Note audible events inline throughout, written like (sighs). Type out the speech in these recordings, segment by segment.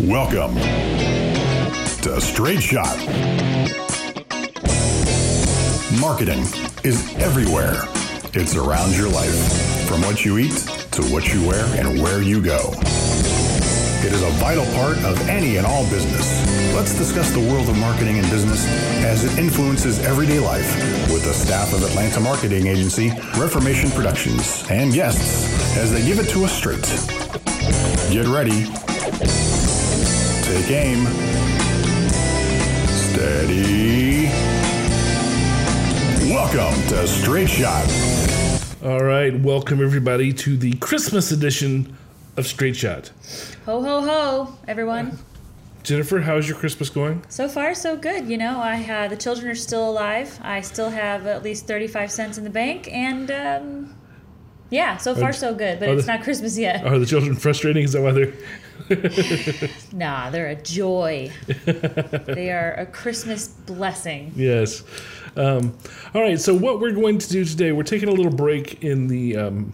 Welcome to Straight Shot. Marketing is everywhere. It's around your life, from what you eat to what you wear and where you go. It is a vital part of any and all business. Let's discuss the world of marketing and business as it influences everyday life with the staff of Atlanta marketing agency Reformation Productions and guests as they give it to us straight. Get ready. Take aim. Steady. Welcome to Straight Shot. All right, welcome everybody to the Christmas edition of Straight Shot. Ho ho ho, everyone. Jennifer, how's your Christmas going? So far, so good. You know, I uh, the children are still alive. I still have at least thirty-five cents in the bank, and um, yeah, so far so good. But it's the- not Christmas yet. Are the children frustrating? Is that why they're (laughs) Nah, they're a joy. they are a Christmas blessing. yes? Um, all right, so what we're going to do today, we're taking a little break in the um,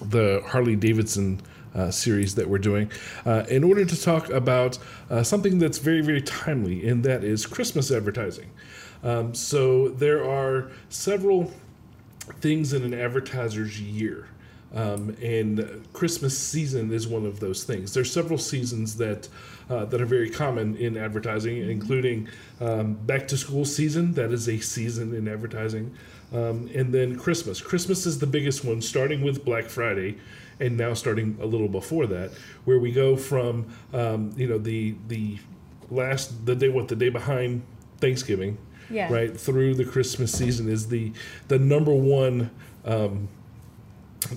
the Harley Davidson uh, series that we're doing uh, in order to talk about uh, something that's very very timely, and that is Christmas advertising. Um, so there are several things in an advertiser's year. Um, and Christmas season is one of those things. There's several seasons that uh, that are very common in advertising, including um, back to school season. That is a season in advertising, um, and then Christmas. Christmas is the biggest one, starting with Black Friday, and now starting a little before that, where we go from um, you know the the last the day what the day behind Thanksgiving, Yeah. right through the Christmas season is the the number one um,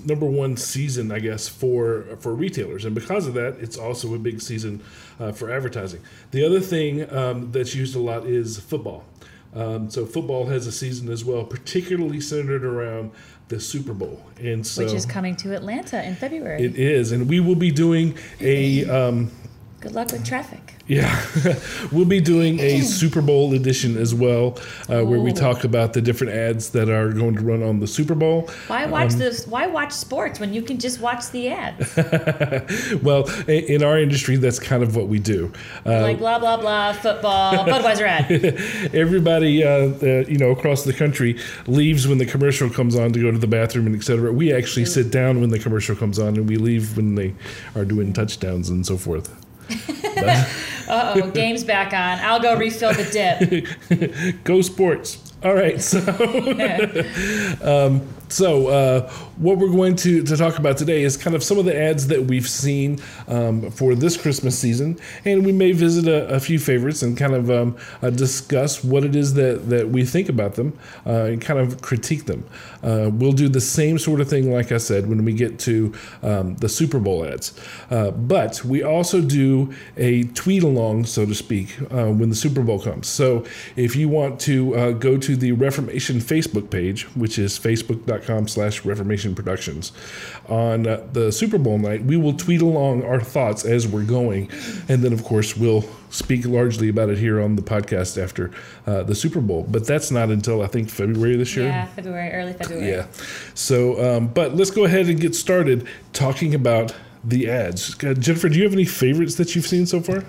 number one season, I guess, for for retailers, and because of that, it's also a big season uh, for advertising. The other thing um, that's used a lot is football. Um, so football has a season as well, particularly centered around the Super Bowl, and so Which is coming to Atlanta in February. it is, and we will be doing a. Um, Good luck with traffic. yeah, (laughs) we'll be doing a Super Bowl edition as well, uh, where we talk about the different ads that are going to run on the Super Bowl. Why watch this? Why watch sports when you can just watch the ads? (laughs) Well, in our industry, that's kind of what we do. Uh, like blah blah blah, football, (laughs) Budweiser ad. everybody, uh, uh, you know, across the country leaves when the commercial comes on to go to the bathroom and etc. We actually sit down when the commercial comes on, and we leave when they are doing touchdowns and so forth. (laughs) Uh oh, game's back on. I'll go refill the dip. (laughs) Go sports! All right, so. (laughs) So, uh, what we're going to, to talk about today is kind of some of the ads that we've seen um, for this Christmas season, and we may visit a, a few favorites and kind of um, uh, discuss what it is that, that we think about them uh, and kind of critique them. Uh, we'll do the same sort of thing, like I said, when we get to um, the Super Bowl ads. Uh, but we also do a tweet along, so to speak, uh, when the Super Bowl comes. So, if you want to go to the Reformation Facebook page, which is facebook.com slash Reformation Productions, on uh, the Super Bowl night, we will tweet along our thoughts as we're going. And then, of course, we'll speak largely about it here on the podcast after uh, the Super Bowl. But that's not until, I think, February this year. Yeah, February, early February. Yeah. So, um, but let's go ahead and get started talking about the ads. Uh, Jennifer, do you have any favorites that you've seen so far?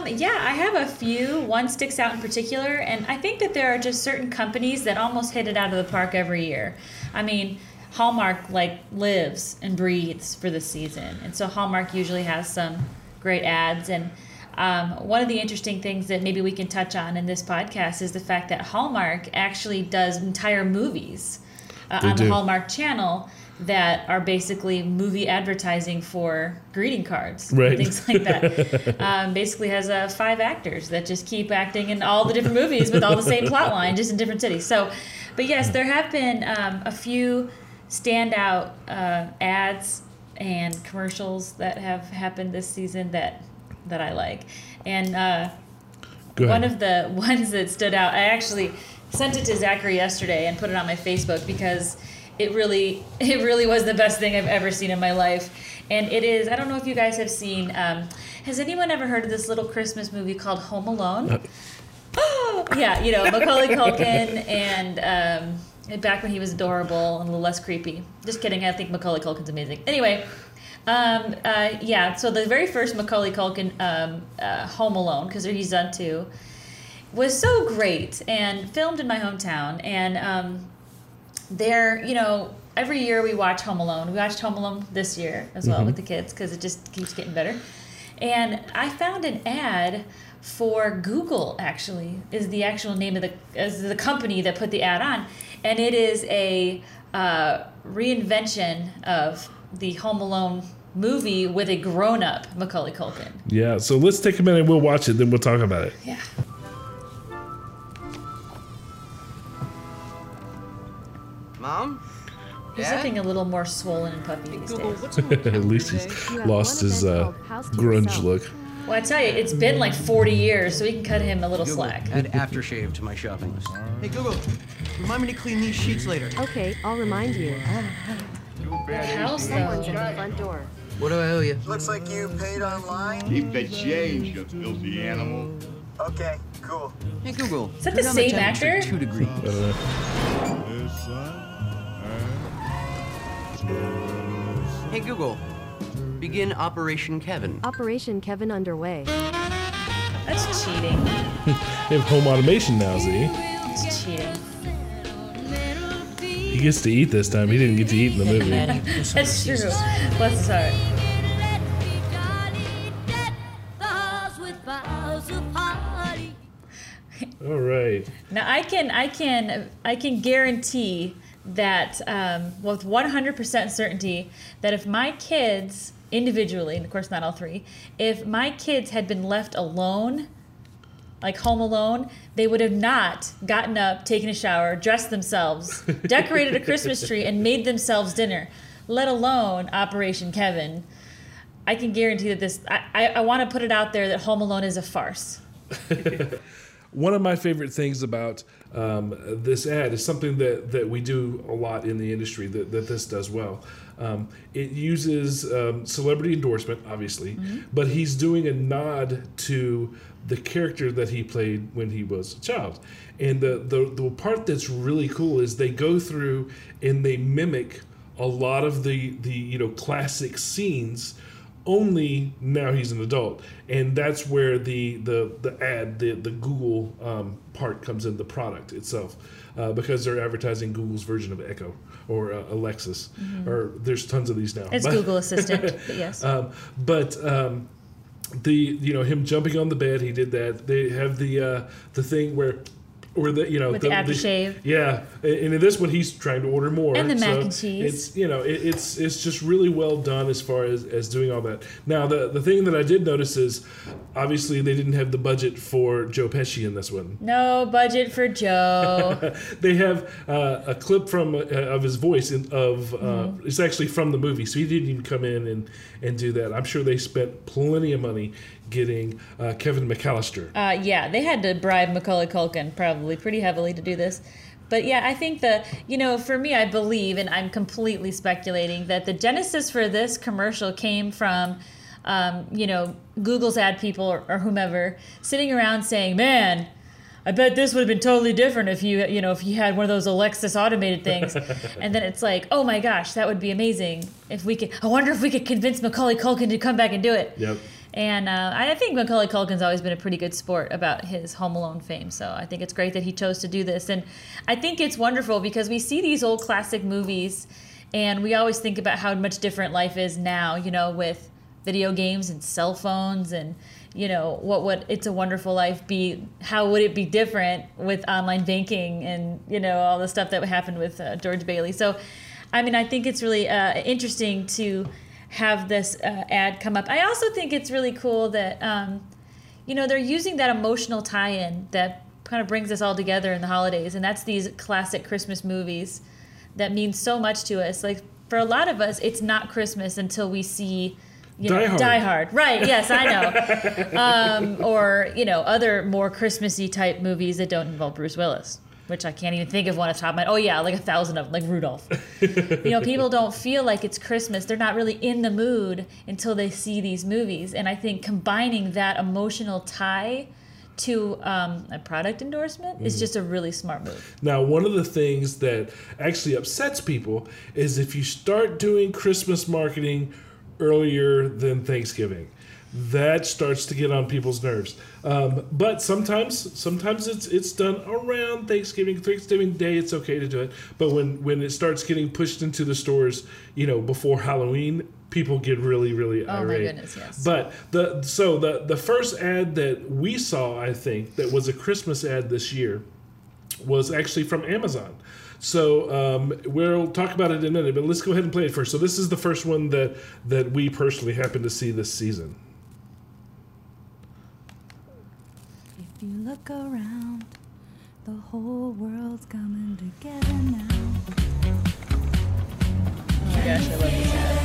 Um, yeah, I have a few. One sticks out in particular, and I think that there are just certain companies that almost hit it out of the park every year. I mean, Hallmark like lives and breathes for the season, and so Hallmark usually has some great ads. And um, one of the interesting things that maybe we can touch on in this podcast is the fact that Hallmark actually does entire movies uh, on do. the Hallmark Channel that are basically movie advertising for greeting cards, Right. things like that. (laughs) um, basically, has uh, five actors that just keep acting in all the different movies with all the same plot line, just in different cities. So, but yes, there have been um, a few standout uh, ads and commercials that have happened this season that that I like, and. Uh, one of the (laughs) ones that stood out, I actually sent it to Zachary yesterday and put it on my Facebook because it really, (laughs) it really was the best thing I've ever seen in my life. And it is, I don't know if you guys have seen, um, has anyone ever heard of this little Christmas movie called Home Alone? (gasps) yeah, you know, Macaulay Culkin and um, back when he was adorable and a little less creepy. Just kidding, I think Macaulay Culkin's amazing. Anyway, Um, uh, yeah, so the very first Macaulay Culkin um, uh, Home Alone, because he's done two, was so great and filmed in my hometown. And there, you know, every year we watch Home Alone. We watched Home Alone this year as well with the kids because it just keeps getting better. And I found an ad for Google. Actually, is the actual name of the is the company that put the ad on, and it is a uh, reinvention of the Home Alone movie with a grown-up Macaulay Culkin. Yeah, so let's take a minute. We'll watch it, then we'll talk about it. Yeah. Mom? He's Dad? looking a little more swollen and puffy these days. what's in (laughs) my At least he's today? You have lost his uh, called House to grunge look. Well, I tell you, it's been like 40 years, so we can cut him a little Google, slack. add aftershave to my shopping list. Hey Google, remind me to clean these sheets later. Okay, I'll remind you. The house, Someone's though. at the front door. What do I owe you? Looks like you paid online. Keep the change, you filthy animal. Okay, cool. Hey Google, Is that the same actor? Two degrees. Hey Google, begin Operation Kevin. Operation Kevin underway. That's cheating. (laughs) They have home automation now, see? It's cheating. He gets to eat this time. He didn't get to eat in the movie. (laughs) That's true. Bless his heart. All right. Now I can I can I can guarantee that um, with 100% certainty that if my kids individually, and of course not all three, if my kids had been left alone, like home alone, they would have not gotten up, taken a shower, dressed themselves, (laughs) decorated a Christmas tree, and made themselves dinner. Let alone Operation Kevin. I can guarantee that this. I, I, I want to put it out there that Home Alone is a farce. (laughs) One of my favorite things about um, this ad is something that, that we do a lot in the industry that, that this does well. Um, it uses um, celebrity endorsement, obviously, but he's doing a nod to the character that he played when he was a child. And the, the, the part that's really cool is they go through and they mimic a lot of the, the you know classic scenes only now he's an adult. And that's where the the the ad the the google um, part comes in the product itself uh, because they're advertising google's version of echo or uh, Alexa's. Or there's tons of these now. It's But- Google (laughs) Assistant, but yes. um, but um, the you know him jumping on the bed he did that. They have the uh, the thing where or the you know With the aftershave. yeah and and in this one he's trying to order more And the mac so and cheese. it's you know it, it's it's just really well done as far as, as doing all that now the the thing that i did notice is obviously they didn't have the budget for joe pesci in this one No budget for Joe. (laughs) they have uh, a clip from uh, of his voice in, of uh, Mm-hmm. it's actually from the movie, so he didn't even come in and, and do that. I'm sure they spent plenty of money getting uh, Kevin McAllister. Uh, yeah, they had to bribe Macaulay Culkin probably pretty heavily to do this. But yeah, I think the, you know, for me, I believe, and I'm completely speculating, that the genesis for this commercial came from, um, you know, Google's ad people or, or whomever sitting around saying, man, I bet this would have been totally different if you, you know, if you had one of those Alexa's automated things. (laughs) and then it's like, oh my gosh, that would be amazing if we could. I wonder if we could convince Macaulay Culkin to come back and do it. Yep. And uh, I think Macaulay Culkin's always been a pretty good sport about his Home Alone fame. So I think it's great that he chose to do this. And I think it's wonderful because we see these old classic movies and we always think about how much different life is now, you know, with video games and cell phones and you know what would it's a wonderful life be how would it be different with online banking and you know all the stuff that happened with uh, george bailey so i mean i think it's really uh, interesting to have this uh, ad come up i also think it's really cool that um, you know they're using that emotional tie-in that kind of brings us all together in the holidays and that's these classic christmas movies that mean so much to us like for a lot of us it's not christmas until we see you know, Die Hard. Die Hard. Right, yes, I know. (laughs) um, or, you know, other more Christmassy type movies that don't involve Bruce Willis, which I can't even think of one off the top of my Oh, yeah, like a thousand of them, like Rudolph. you know, people (laughs) don't feel like it's Christmas. They're not really in the mood until they see these movies. And I think combining that emotional tie to um, a product endorsement is just a really smart move. Now, one of the things that actually upsets people is if you start doing Christmas marketing earlier than Thanksgiving. That starts to get on people's nerves. Um, but sometimes, sometimes it's it's done around Thanksgiving, Thanksgiving Day. It's okay to do it. But when when it starts getting pushed into the stores, you know, before Halloween, people get really really Oh my goodness, yes. But the so the the first ad that we saw, I think, that was a Christmas ad this year, was actually from Amazon. So um, we'll talk about it in a minute, but let's go ahead and play it first. So this is the first one that that we personally happen to see this season. If you look around, the whole world's coming together now. Oh my gosh, I love this ad.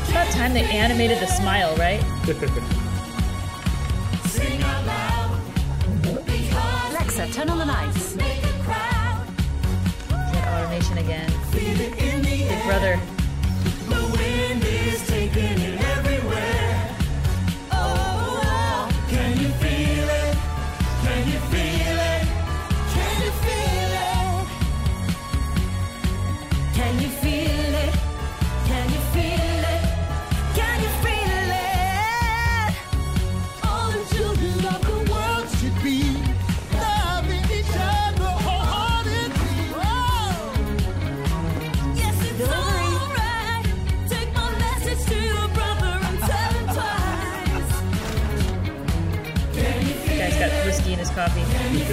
It's about time they animated the smile, right? (laughs) Alexa, turn on the lights. Get automation again. Big brother. Coffee. Can you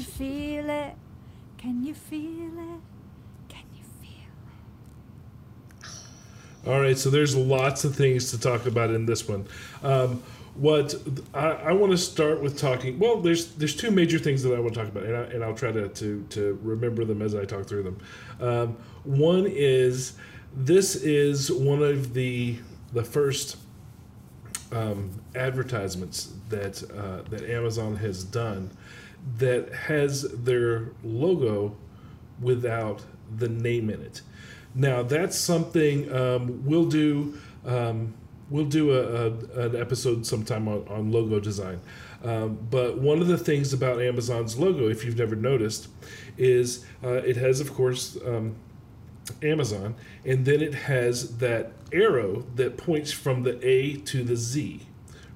feel it? Can you feel it? Can you feel it? All right, so there's lots of things to talk about in this one. Um, what I, I want to start with talking. Well, there's there's two major things that I want to talk about, and, I, and I'll try to, to to remember them as I talk through them. Um, one is this is one of the the first um, advertisements that uh, that Amazon has done that has their logo without the name in it. Now that's something um, we'll do. Um, we'll do a, a, an episode sometime on, on logo design. Um, but one of the things about Amazon's logo, if you've never noticed, is uh, it has, of course, um, Amazon, and then it has that arrow that points from the A to the Z,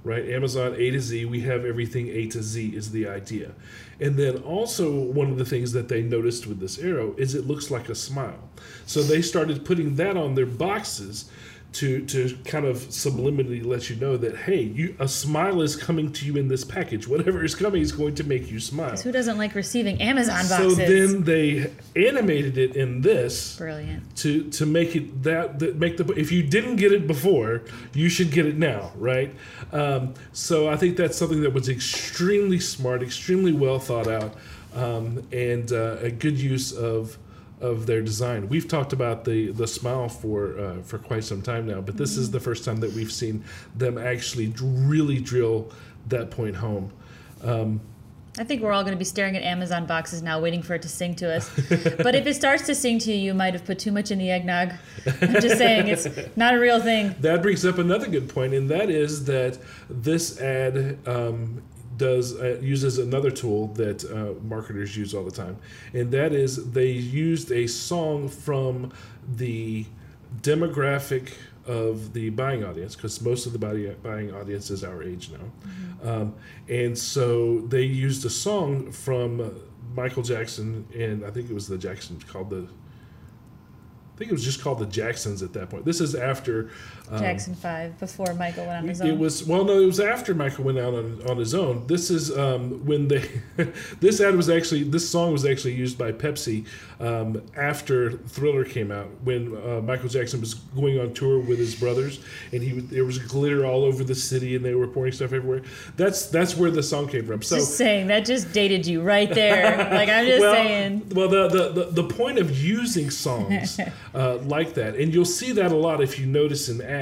right? Amazon A to Z, we have everything A to Z is the idea. And then also, one of the things that they noticed with this arrow is it looks like a smile. So they started putting that on their boxes to to kind of subliminally let you know that hey, you a smile is coming to you in this package. Whatever is coming is going to make you smile. Who doesn't like receiving Amazon boxes? So then they animated it in this Brilliant. to to make it that, that make the if you didn't get it before you should get it now right um, so i think that's something that was extremely smart extremely well thought out um, and uh, a good use of of their design we've talked about the the smile for uh, for quite some time now but this is the first time that we've seen them actually really drill that point home I think we're all going to be staring at Amazon boxes now, waiting for it to sing to us. but if it starts to sing to you, you might have put too much in the eggnog. I'm just saying, it's not a real thing. That brings up another good point, and that is that this ad um, does uh, uses another tool that uh, marketers use all the time, and that is they used a song from the demographic of the buying audience because most of the buying buying audience is our age now, um, and so they used a song from Michael Jackson, and I think it was the Jacksons called the. I think it was just called the Jacksons at that point. This is after Jackson 5, before Michael went on his own. it was well, no, it was after Michael went out on, on his own. This is um, when they, (laughs) this ad was actually this song was actually used by Pepsi um, after Thriller came out when uh, Michael Jackson was going on tour with his brothers, and he there was glitter all over the city, and they were pouring stuff everywhere. That's that's where the song came from. So just saying, that just dated you right there. (laughs) like, I'm just well, saying. Well, the, the, the, the point of using songs (laughs) uh, like that, and you'll see that a lot if you notice in ads,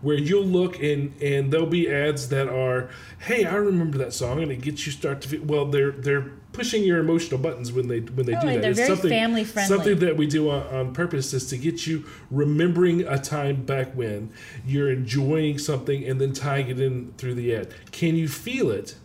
where you'll look and and there'll be ads that are, hey, I remember that song, and it gets you start to feel. Well, they're they're pushing your emotional buttons when they when they Oh, do that. they're It's very something, family friendly. Something that we do on, on purpose is to get you remembering a time back when you're enjoying something and then tying it in through the ad. Can you feel it?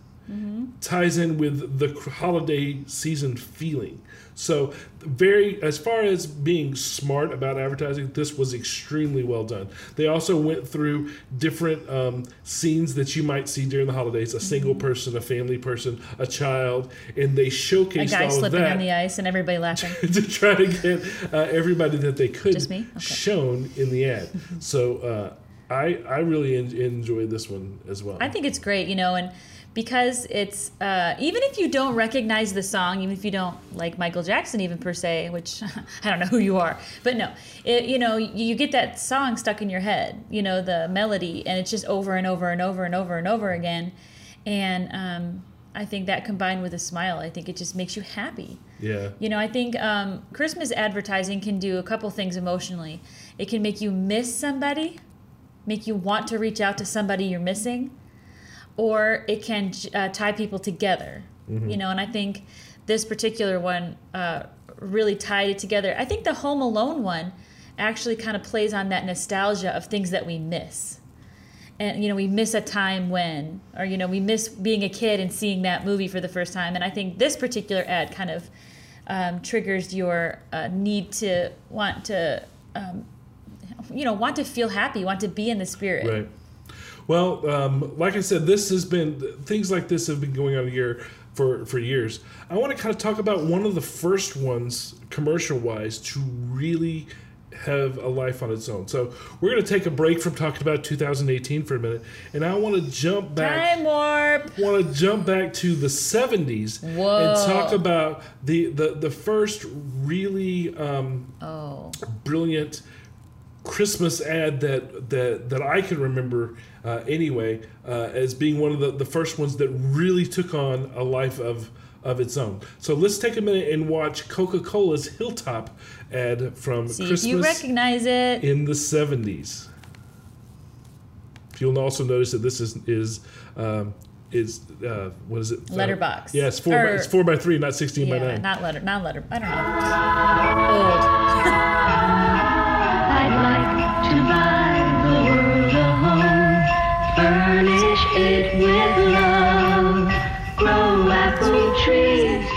Ties in with the holiday season feeling. So, very as far as being smart about advertising, this was extremely well done. They also went through different um, scenes that you might see during the holidays: a single person, a family person, a child, and they A showcased guy all of slipping that on the ice and everybody laughing. (laughs) to try to get uh, everybody that they could Okay. shown in the ad. so. Uh, I, I really en- enjoy this one as well. I think it's great, you know, and because it's uh, even if you don't recognize the song, even if you don't like Michael Jackson, even per se, which (laughs) I don't know who you are, but no, it, you know, you, you get that song stuck in your head, you know, the melody, and it's just over and over and over and over and over again, and um, I think that combined with a smile, I think it just makes you happy. yeah. You know, I think um, Christmas advertising can do a couple things emotionally. It can make you miss somebody, make you want to reach out to somebody you're missing, or it can uh, tie people together. You know, and I think this particular one uh, really tied it together. I think the Home Alone one actually kind of plays on that nostalgia of things that we miss. And you know, we miss a time when, or you know, we miss being a kid and seeing that movie for the first time. And I think this particular ad kind of um, triggers your uh, need to want to, um, you know, want to feel happy, want to be in the spirit. Right. Well, um, like I said, this has been things like this have been going on here for for years. I want to kind of talk about one of the first ones, commercial wise, to really have a life on its own. So we're going to take a break from talking about 2018 for a minute, and I want to jump back. Time warp. want to jump back to the 70s Whoa. and talk about the the, the first really um, Oh, brilliant Christmas ad that that that I can remember uh, anyway uh, as being one of the, the first ones that really took on a life of of its own. So let's take a minute and watch Coca Cola's Hilltop ad from see if Christmas you recognize it. in the 70s. You'll also notice that this is is um, is uh, what is it? Uh, Letterbox. yeah, it's four. by, it's four by three, not sixteen by nine. not letter, not letter. I don't know. Old. (laughs) it with love, grow apple trees,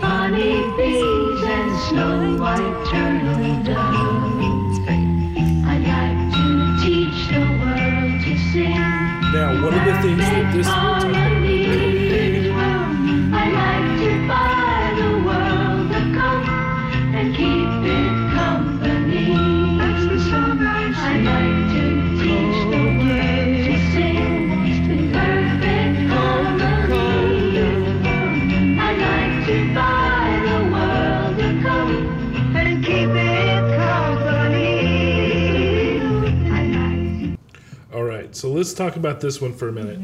honey bees, and snow white so let's talk about this one for a minute.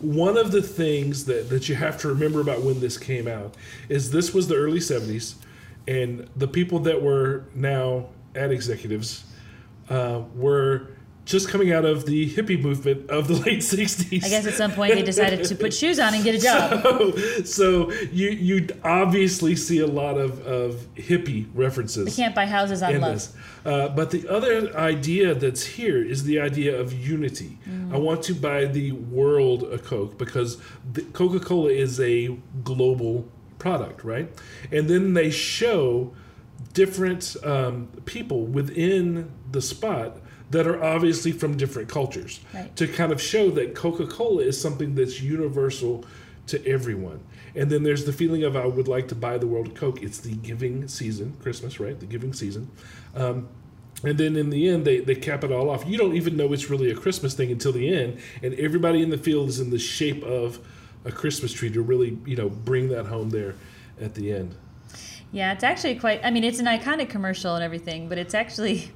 One of the things that, that you have to remember about when this came out is this was the early 70s, and the people that were now ad executives uh, were just coming out of the hippie movement of the (laughs) late 60s. I guess at some point they decided to put shoes on and get a job. so, (laughs) so you you obviously see a lot of, of hippie references You Can't buy houses on love. Uh, but the other idea that's here is the idea of unity. Mm. I want to buy the world a Coke because Coca Cola is a global product, right? And then they show different um, people within the spot that are obviously from different cultures Right. to kind of show that Coca Cola is something that's universal to everyone. And then there's the feeling of I would like to buy the world a Coke. It's the giving season, Christmas, right? The giving season. Um, and then in the end, they, they cap it all off. You don't even know it's really a Christmas thing until the end. And everybody in the field is in the shape of a Christmas tree to really, you know, bring that home there at the end. Yeah, it's actually quite. I mean, it's an iconic commercial and everything, but it's actually,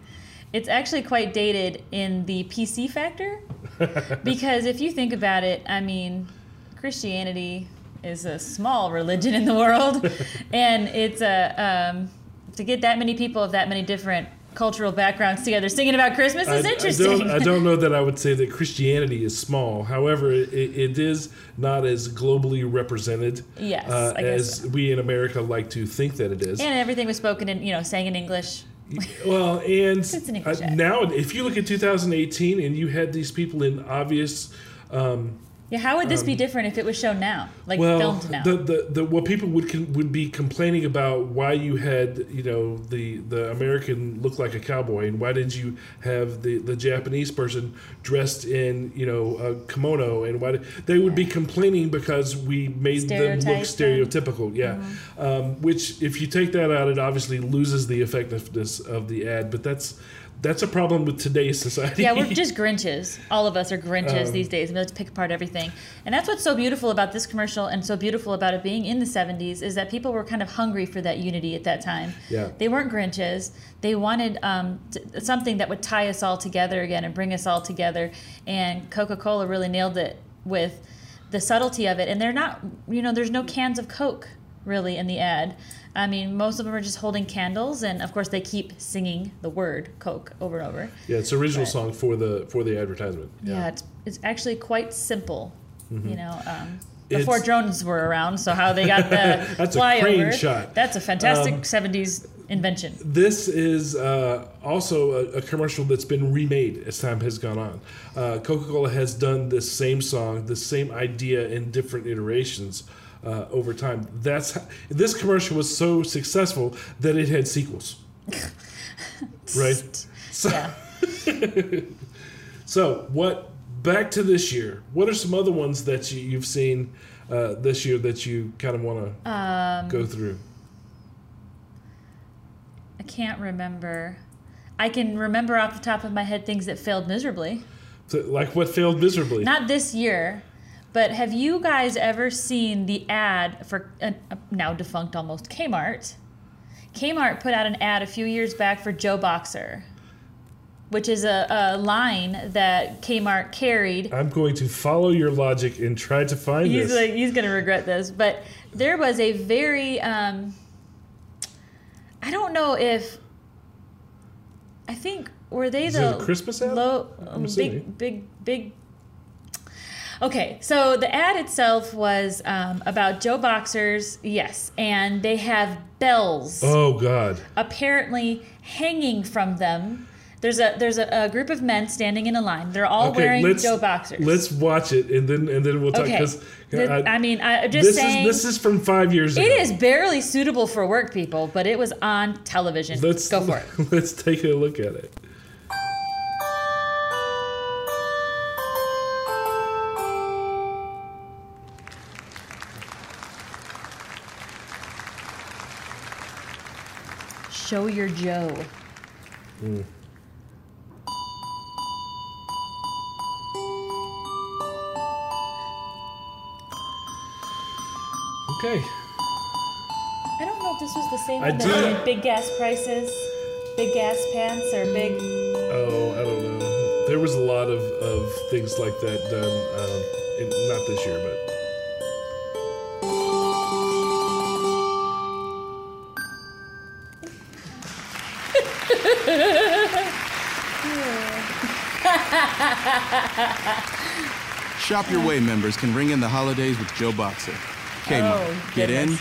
it's actually quite dated in the PC factor, (laughs) because if you think about it, I mean, Christianity is a small religion in the world, (laughs) and it's a um, to get that many people of that many different cultural backgrounds together singing about Christmas is I, I interesting. don't, I don't know that I would say that Christianity is small. However, it, it is not as globally represented Yes, uh, as so. we in America like to think that it is. and everything was spoken in, you know, sang in English. (laughs) Well, and an uh, now, if you look at 2018 and you had these people in obvious, um, Yeah, how would this be different if it was shown now, like well, filmed now? the, the the what people would would be complaining about why you had you know the the American look like a cowboy and why didn't you have the the Japanese person dressed in you know a kimono and why did, they would be complaining because we made them look stereotypical, yeah. Mm-hmm. Um, which if you take that out, it obviously loses the effectiveness of the ad, but that's. That's a problem with today's society. Yeah, we're (laughs) just Grinches. All of us are Grinches Um, these days. We like to pick apart everything. And that's what's so beautiful about this commercial and so beautiful about it being in the 70s is that people were kind of hungry for that unity at that time. Yeah. They weren't Grinches. They wanted um, t- something that would tie us all together again and bring us all together. And Coca Cola really nailed it with the subtlety of it. And they're not, you know, there's no cans of Coke really in the ad. I mean, most of them are just holding candles, and of course, they keep singing the word Coke over and over. Yeah, it's original But- song for the for the advertisement. Yeah, it's, it's actually quite simple. You know, um, before Mm-hmm. It's- drones were around, so how they got the (laughs) That's a flyover. shot. That's a fantastic Um, 70s invention. This is uh, also a, a commercial that's been remade as time has gone on. Uh, Coca Cola has done this same song, the same idea in different iterations uh, over time. That's how, this commercial was so successful that it had sequels. (laughs) right? So, Yeah. (laughs) so what? Back to this year. What are some other ones that you, you've seen uh, this year that you kind of want to Um, go through? I can't remember. I can remember off the top of my head things that failed miserably. So, like what failed miserably? Not this year, but have you guys ever seen the ad for a, a now defunct almost Kmart? Kmart put out an ad a few years back for Joe Boxer, which is a, a line that Kmart carried. I'm going to follow your logic and try to find He's this. like he's gonna regret this, but there was a very um, I don't know if I think were they Is the it a Christmas ad? low I'm um, assuming. big big big Okay, so the ad itself was um, about Joe Boxers, yes, and they have bells oh God! apparently hanging from them. There's a there's a, a group of men standing in a line. They're all Okay, wearing Joe Boxers. let's watch it and then and then we'll talk. Okay. The- I, I mean, I just this saying. is this is from five years ago. It is barely suitable for work, people, but it was on television. Let's go for it. (laughs) Let's take a look at it. Show your Joe. Okay. I don't know if this was the same I one that did big gas prices, big gas pants, or big. Oh, I don't know. There was a lot of, of things like that done. Um, in, not this year, but (laughs) Shop Your Way members can ring in the holidays with Joe Boxer. Kmart. Oh, get in,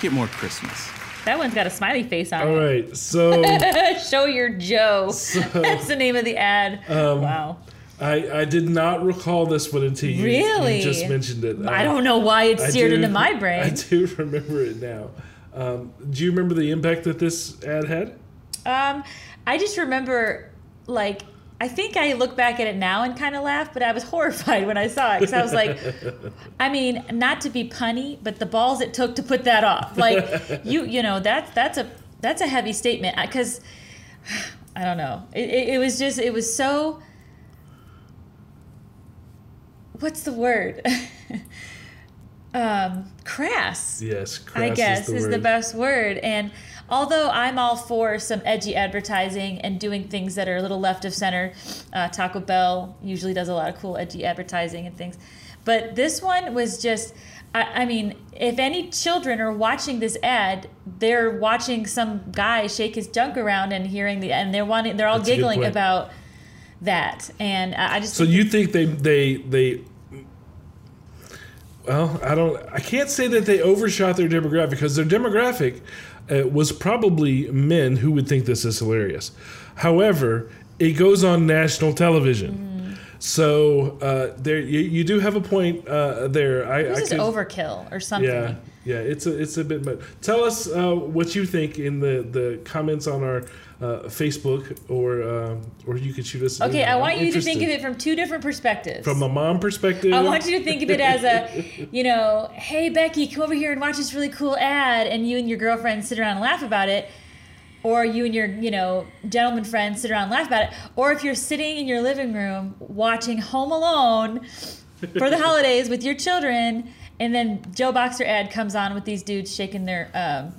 get more Christmas. That one's got a smiley face on all it. right. So (laughs) Show your Joe. (laughs) That's the name of the ad. Um, wow. I I did not recall this one until you, Really? you just mentioned it. I Uh, don't know why it I seared do- into my brain. I do remember it now. Um, do you remember the impact that this ad had? Um, I just remember, like, I think I look back at it now and kind of laugh, but I was (laughs) horrified when I saw it because I was like, I mean, not to be punny, but the balls it took to put that off, like, (laughs) you, you know, that's that's a that's a heavy statement because (sighs) I don't know, it, it, it was just it was so. What's the word? (laughs) um, crass. Yes, crass I guess is is the, the, best word. And although I'm all for some edgy advertising and doing things that are a little left of center, uh, Taco Bell usually does a lot of cool edgy advertising and things. But this one was just. I, I mean, if any children are watching this ad, they're watching some guy shake his junk around and hearing the, and they're wanting, they're all That's giggling about that. And I just So think you think they they they well, I don't I can't say that they overshot their demographic because their demographic uh, was probably men who would think this is hilarious. However, it goes on national television. So uh, there you, you do have a point uh, there. I, this I is could- overkill or something. yeah, yeah, it's a it's a bit. But tell us uh, what you think in the, the comments on our uh, Facebook, or um, or you could shoot us. Okay. I I'm want you to think of it from two different perspectives. from a mom perspective. I want you to think of it as a, (laughs) you know, hey Becky, come over here and watch this really cool ad, and you and your girlfriend sit around and laugh about it, or you and your, you know, gentleman friend sit around and laugh about it, or if you're sitting in your living room watching Home Alone for the (laughs) holidays with your children, and then Joe Boxer ad comes on with these dudes shaking their um,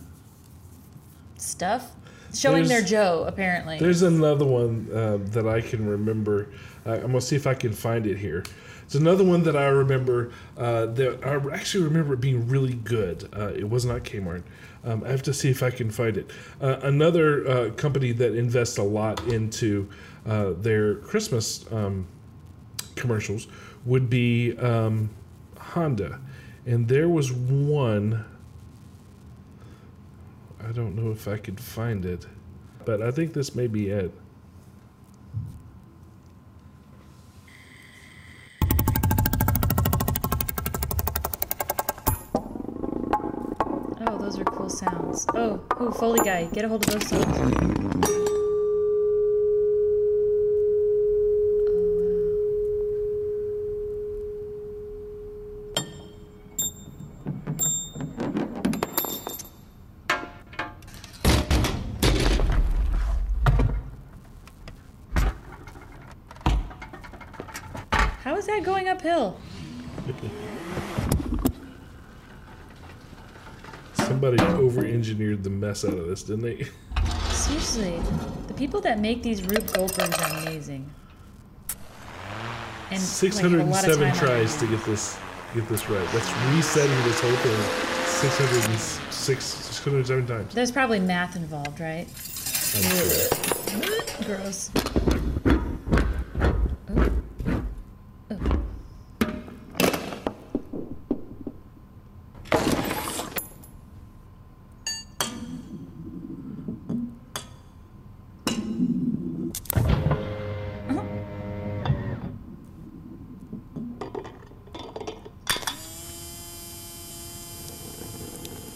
stuff, showing their Joe apparently. There's another one uh, that I can remember. Uh, I'm gonna see if I can find it here. It's another one that I remember uh, that I actually remember it being really good. Uh, it was not Kmart. Um, I have to see if I can find it. Uh, another uh, company that invests a lot into uh, their Christmas um, commercials would be um, Honda, and there was one. I don't know if I could find it, but I think this may be it. Oh, those are cool sounds. Oh, ooh, Foley guy, get a hold of those sounds. How is that going uphill? Somebody over-engineered the mess out of this, didn't they? (laughs) Seriously, the people that make these Rube Goldbergs are amazing. And 607 like, have hundred a and lot of seven time on tries to get this get this right. That's resetting this whole thing. Six hundred and six, six hundred and seven times. There's probably math involved, right? Gross.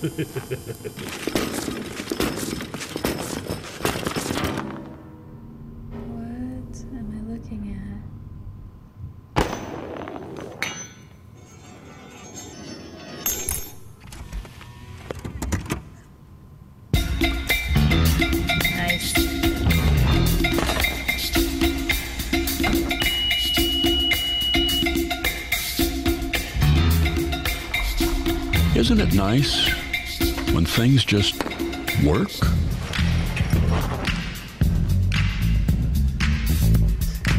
What am I looking at? Nice. Isn't it nice when things just work?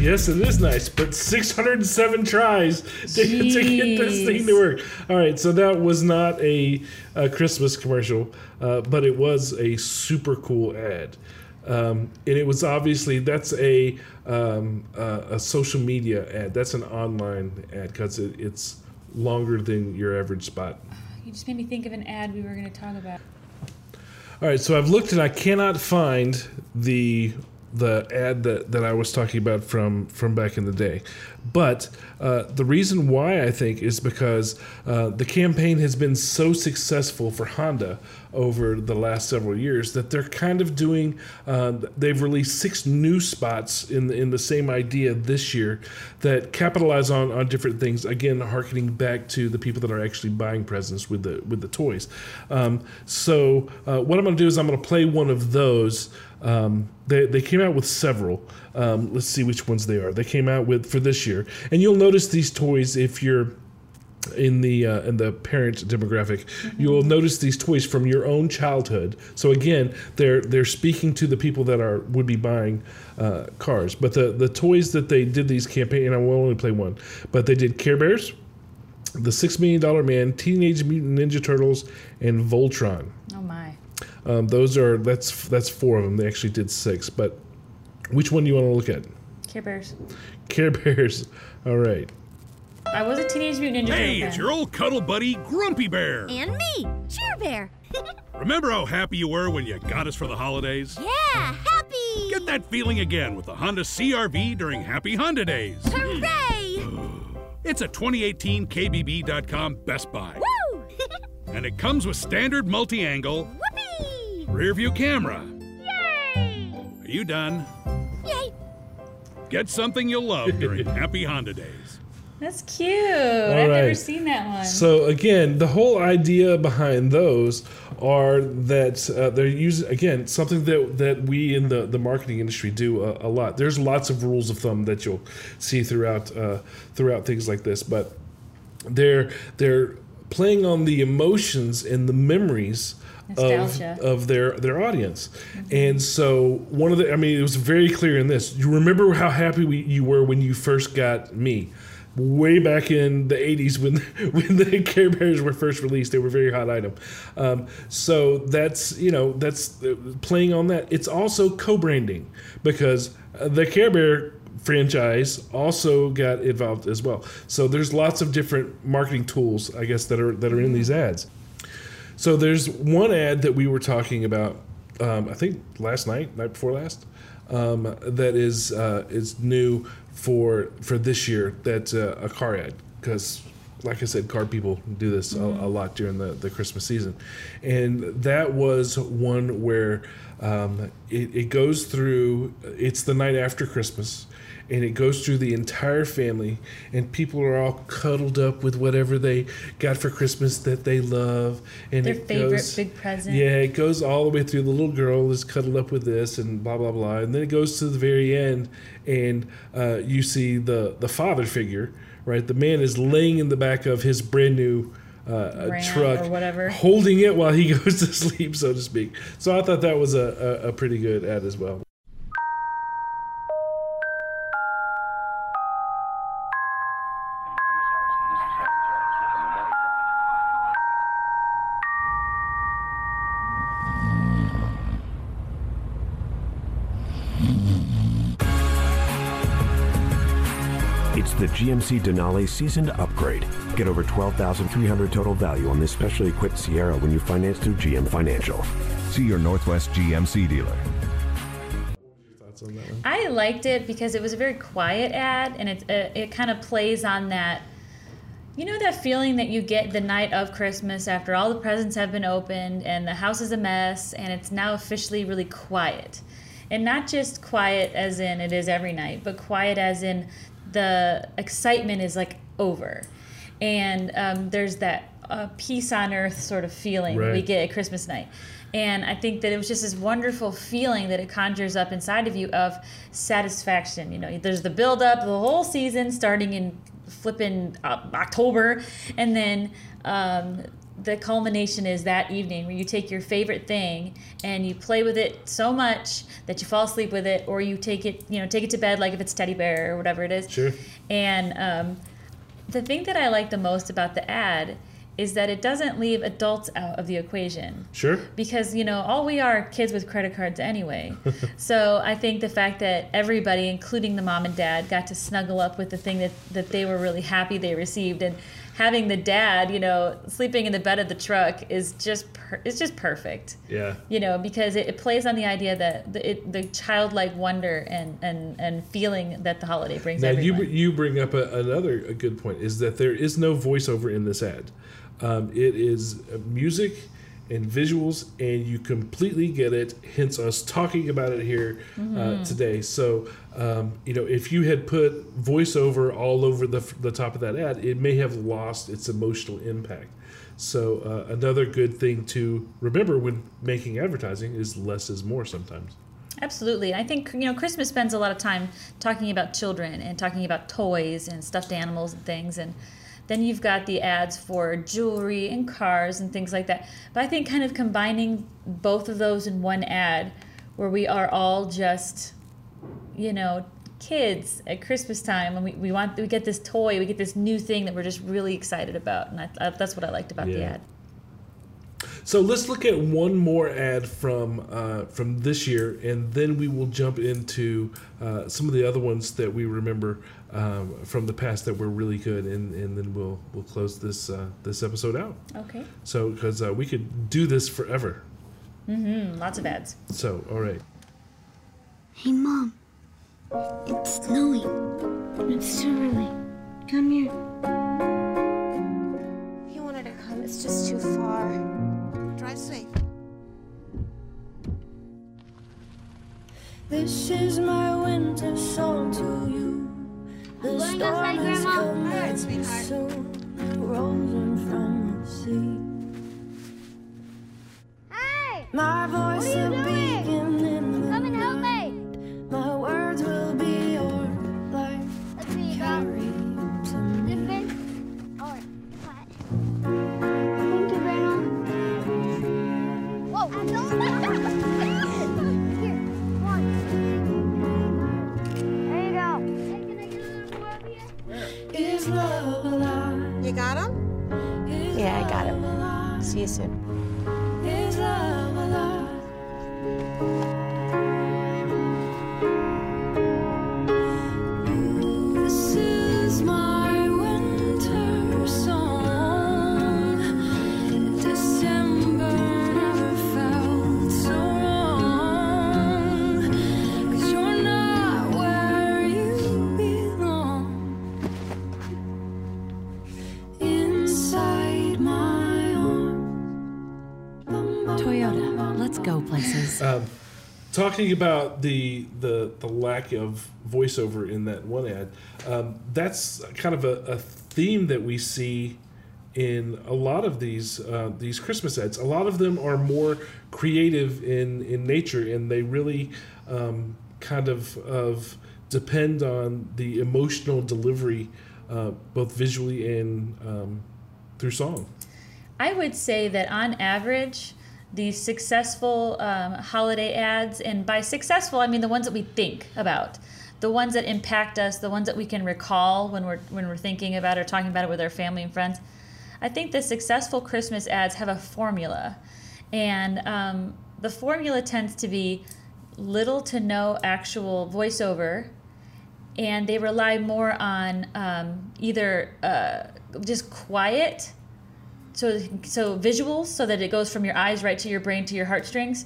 Yes, it is nice, but 607 tries to, to get this thing to work. All right, so that was not a, a Christmas commercial, uh, but it was a super cool ad. Um, and it was obviously that's a um, uh, a social media ad. That's an online ad because it, it's longer than your average spot. You just made me think of an ad we were going to talk about. All right, so I've looked and I cannot find the the ad that, that I was talking about from from back in the day. But uh, the reason why I think is because uh, the campaign has been so successful for Honda over the last several years that they're kind of doing. Uh, they've released six new spots in the, in the same idea this year that capitalize on on different things. Again, harkening back to the people that are actually buying presents with the with the toys. Um, so uh, what I'm going to do is I'm going to play one of those. Um, they, they came out with several. Um, let's see which ones they are. They came out with for this year, and you'll notice these toys if you're in the uh, in the parent demographic. You'll notice these toys from your own childhood. So again, they're they're speaking to the people that are would be buying uh, cars. But the the toys that they did these campaign, and I will only play one. But they did Care Bears, The Six Million Dollar Man, Teenage Mutant Ninja Turtles, and Voltron. Oh my. Um, those are that's that's four of them. They actually did six, but which one do you want to look at? Care Bears. Care Bears. All right. I was a Teenage Mutant Ninja Hey, it's your old cuddle buddy, Grumpy Bear. And me, Cheer Bear. (laughs) Remember how happy you were when you got us for the holidays? Yeah, happy! Get that feeling again with the Honda CRV during Happy Honda Days. Hooray! (sighs) It's a 2018 KBB.com Best Buy. Woo! (laughs) And it comes with standard multi angle Whoopee! rear view camera. Yay! Are you done? Yay! Get something you'll love during (laughs) Happy Honda Days. That's cute. I've never seen that one. So again, the whole idea behind those are that uh, they're using again something that that we in the the marketing industry do a, a lot. There's lots of rules of thumb that you'll see throughout uh, throughout things like this, but they're they're playing on the emotions and the memories of, Nostalgia. of their their audience. And so one of the I mean it was very clear in this. You remember how happy we, you were when you first got me. Way back in the 80s when (laughs) when the (laughs) Care Bears were first released, they were a very hot item. Um, so that's you know that's uh, playing on that. It's also co-branding because uh, the Care Bear franchise also got involved as well. So there's lots of different marketing tools, I guess, that are that are in these ads. So there's one ad that we were talking about, um, I think last night, night before last, um, that is uh, is new for for this year. That's uh, a car ad because, like I said, car people do this a, a lot during the, the Christmas season, and that was one where um, it, it goes through. It's the night after Christmas and it goes through the entire family and people are all cuddled up with whatever they got for christmas that they love and Their it favorite goes, big present. yeah it goes all the way through the little girl is cuddled up with this and blah blah blah and then it goes to the very end and uh, you see the the father figure right the man is laying in the back of his brand new uh, Ram truck or whatever. holding it while he (laughs) goes to sleep so to speak so i thought that was a, a, a pretty good ad as well GMC Denali seasoned upgrade. Get over 12300 total value on this specially equipped Sierra when you finance through GM Financial. See your Northwest GMC dealer. I liked it because it was a very quiet ad, and it uh, it kind of plays on that. You know that feeling that you get the night of Christmas after all the presents have been opened and the house is a mess and it's now officially really quiet. And not just quiet as in it is every night, but quiet as in the excitement is like over. And um, there's that uh, peace on earth sort of feeling that we get at Christmas night. And I think that it was just this wonderful feeling that it conjures up inside of you of satisfaction. You know, there's the build up, the whole season starting in flipping uh, October, and then um, the culmination is that evening where you take your favorite thing and you play with it so much that you fall asleep with it, or you take it, you know, take it to bed like if it's teddy bear or whatever it is. Sure. And um, the thing that I like the most about the ad is that it doesn't leave adults out of the equation sure because you know all we are are kids with credit cards anyway (laughs) so i think the fact that everybody including the mom and dad got to snuggle up with the thing that, that they were really happy they received and having the dad you know sleeping in the bed of the truck is just per- it's just perfect yeah you know because it, it plays on the idea that the, it, the childlike wonder and, and, and feeling that the holiday brings Now you everyone. you bring up a, another a good point is that there is no voiceover in this ad. Um, it is uh, music and visuals, and you completely get it. Hence us talking about it here uh, Mhm. today. So um, you know, if you had put voiceover all over the the top of that ad, it may have lost its emotional impact. So uh, another good thing to remember when making advertising is less is more sometimes. Absolutely. I think, you know, Christmas spends a lot of time talking about children and talking about toys and stuffed animals and things. And then you've got the ads for jewelry and cars and things like that. But I think kind of combining both of those in one ad where we are all just, you know, kids at Christmas time when we, we want we get this toy, we get this new thing that we're just really excited about, and I, I, that's what I liked about the ad. So let's look at one more ad from uh, from this year, and then we will jump into uh, some of the other ones that we remember um, from the past that were really good, and, and then we'll we'll close this uh, this episode out. Okay. So because uh, we could do this forever. Mm-hmm. Lots of ads. So all right. Hey, Mom. It's snowing. It's too early. Come here. He wanted to come, it's just too far. Drive safe. This is my winter song to you. The going storm outside, has Grandma? come right, sweetheart. soon rolling from the sea. Hey! My voice What are you will doing? Alive? Places. Um, talking about the the the lack of voiceover in that one ad, um, that's kind of a, a theme that we see in a lot of these uh, these Christmas ads. A lot of them are more creative in in nature, and they really um, kind of of depend on the emotional delivery, uh, both visually and um, through song. I would say that on average, the successful um, holiday ads, and by successful I mean the ones that we think about, the ones that impact us, the ones that we can recall when we're when we're thinking about or talking about it with our family and friends. I think the successful Christmas ads have a formula, and um, the formula tends to be little to no actual voiceover, and they rely more on um, either uh, just quiet so so visuals so that it goes from your eyes right to your brain to your heartstrings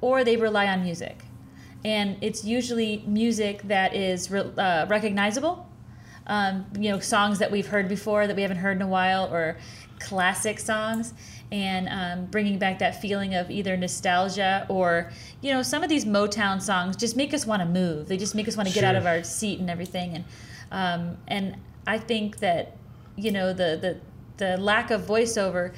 or they rely on music. And it's usually music that is re- uh, recognizable. Um, you know songs that we've heard before that we haven't heard in a while or classic songs. And um, bringing back that feeling of either nostalgia or you know some of these motown songs just make us want to move. They just make us want to get out of our seat and everything. And um, and i think that you know the the the lack of voiceover